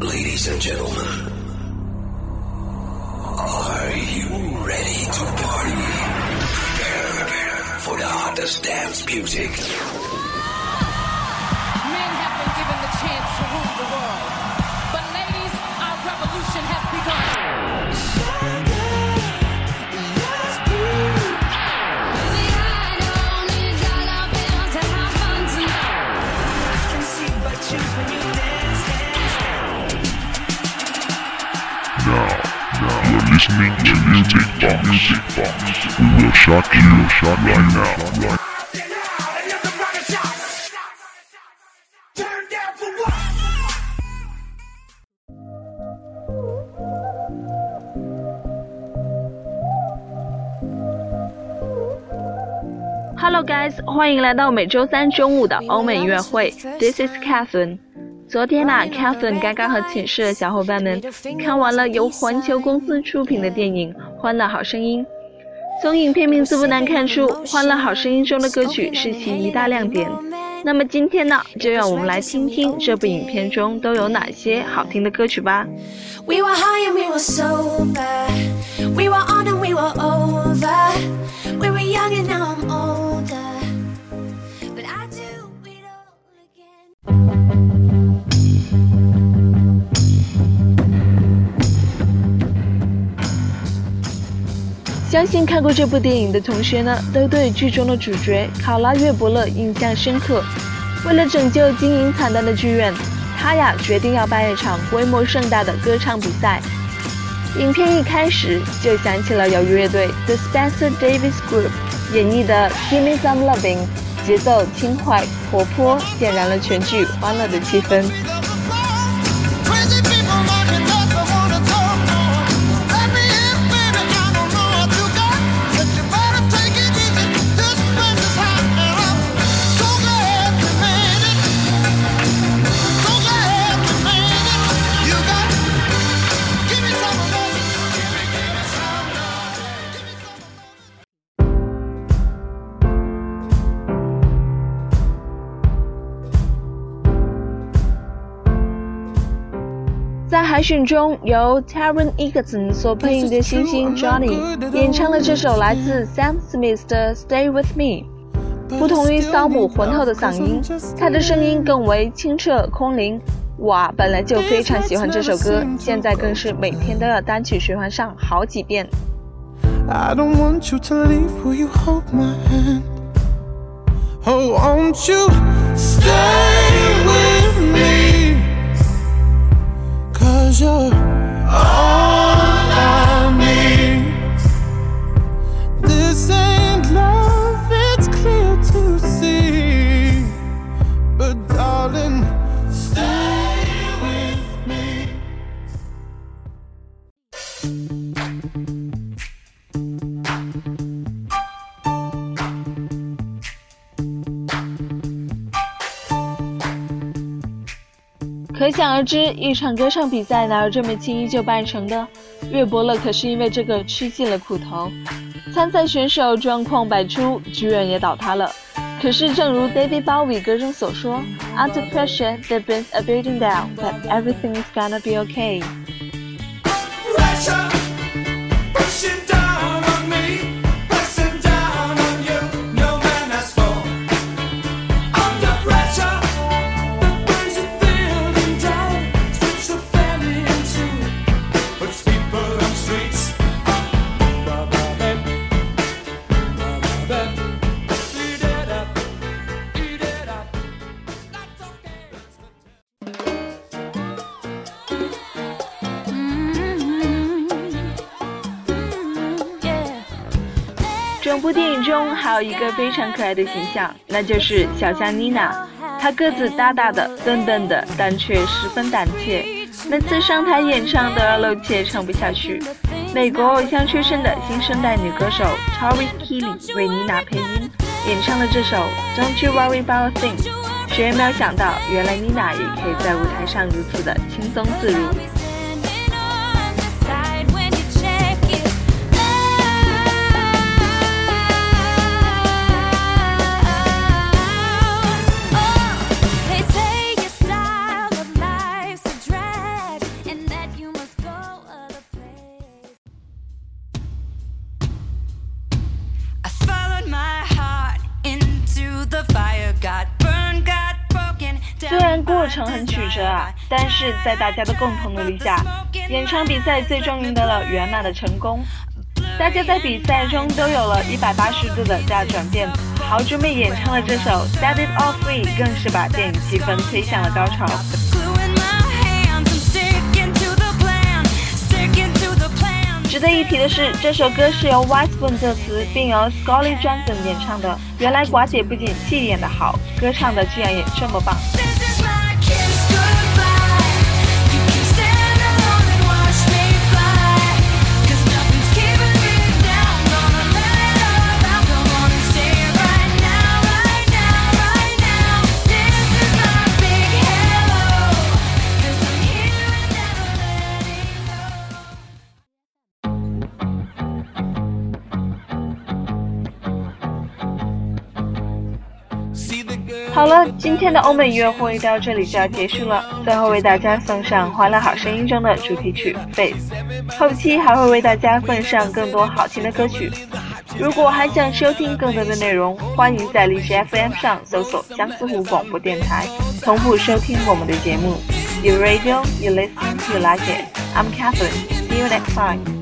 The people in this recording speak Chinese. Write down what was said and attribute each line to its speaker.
Speaker 1: Ladies and gentlemen, are you ready to party? Prepare for the hottest dance music.
Speaker 2: Men have been given the chance to rule the world.
Speaker 3: Music Box. Music Box. We will shock you, shock right now. Right
Speaker 4: Turn down for what?
Speaker 5: Hello guys，欢迎来到每周三中午的欧美音乐会。This is Catherine。 昨天呐、c a t h e r i n e 刚刚和寝室的小伙伴们看完了由环球公司出品的电影《欢乐好声音》。从影片名字不难看出，《欢乐好声音》中的歌曲是其一大亮点。那么今天呢，就让我们来听听这部影片中都有哪些好听的歌曲吧。
Speaker 6: We were high and we were sober. We were on
Speaker 5: 相信看过这部电影的同学呢，都对剧中的主角考拉·约伯勒印象深刻。为了拯救经营惨淡的剧院，他呀决定要办一场规模盛大的歌唱比赛。影片一开始就响起了由乐队 The Spencer Davis Group 演绎的《Give Me Some Loving》，节奏轻快活泼，点燃了全剧欢乐的气氛。在海选中，由 Taron Egerton 所配音的星星 Johnny 演唱了这首来自 Sam Smith 的《Stay with Me》。不同于骚母浑厚的嗓音，他的声音更为清澈空灵。我本来就非常喜欢这首歌，现在更是每天都要单曲循环上好几遍。
Speaker 7: I don't want you to leave. Will you hold my hand? Oh, won't you stay with sure
Speaker 5: 可想而知，一场歌唱比赛哪有这么轻易就办成的？乐伯乐可是因为这个吃尽了苦头。参赛选手状况百出，剧院也倒塌了。可是，正如 David Bowie 歌中所说：“Under pressure, there is a building down, but everything is gonna be okay。整部电影中还有一个非常可爱的形象，那就是小象妮娜。她个子大大的、笨笨的，但却十分胆怯，每次上台演唱都要露怯，唱不下去。美国偶像出身的新生代女歌手 Tori Kelly 为妮娜配音，演唱了这首 Don't You Worry About a Thing。谁也没有想到，原来妮娜也可以在舞台上如此的轻松自如。过程很曲折啊，但是在大家的共同努力下，演唱比赛最终赢得了圆满的成功。大家在比赛中都有了一百八十度的大转变。好姊妹演唱的这首《Set It All Free》更是把电影气氛推向了高潮。值得一提的是，这首歌是由 Westbrook 作词，并由 Scully Johnson 演唱的。原来寡姐不仅戏演得好，歌唱的居然也这么棒。好了，今天的欧美音乐会到这里就要结束了。最后为大家送上《欢乐好声音》中的主题曲《Face》，后期还会为大家奉上更多好听的歌曲。如果还想收听更多的内容，欢迎在荔枝 FM 上搜索相思湖广播电台，同步收听我们的节目。You radio, you listen, you like it. I'm Catherine. See you next time.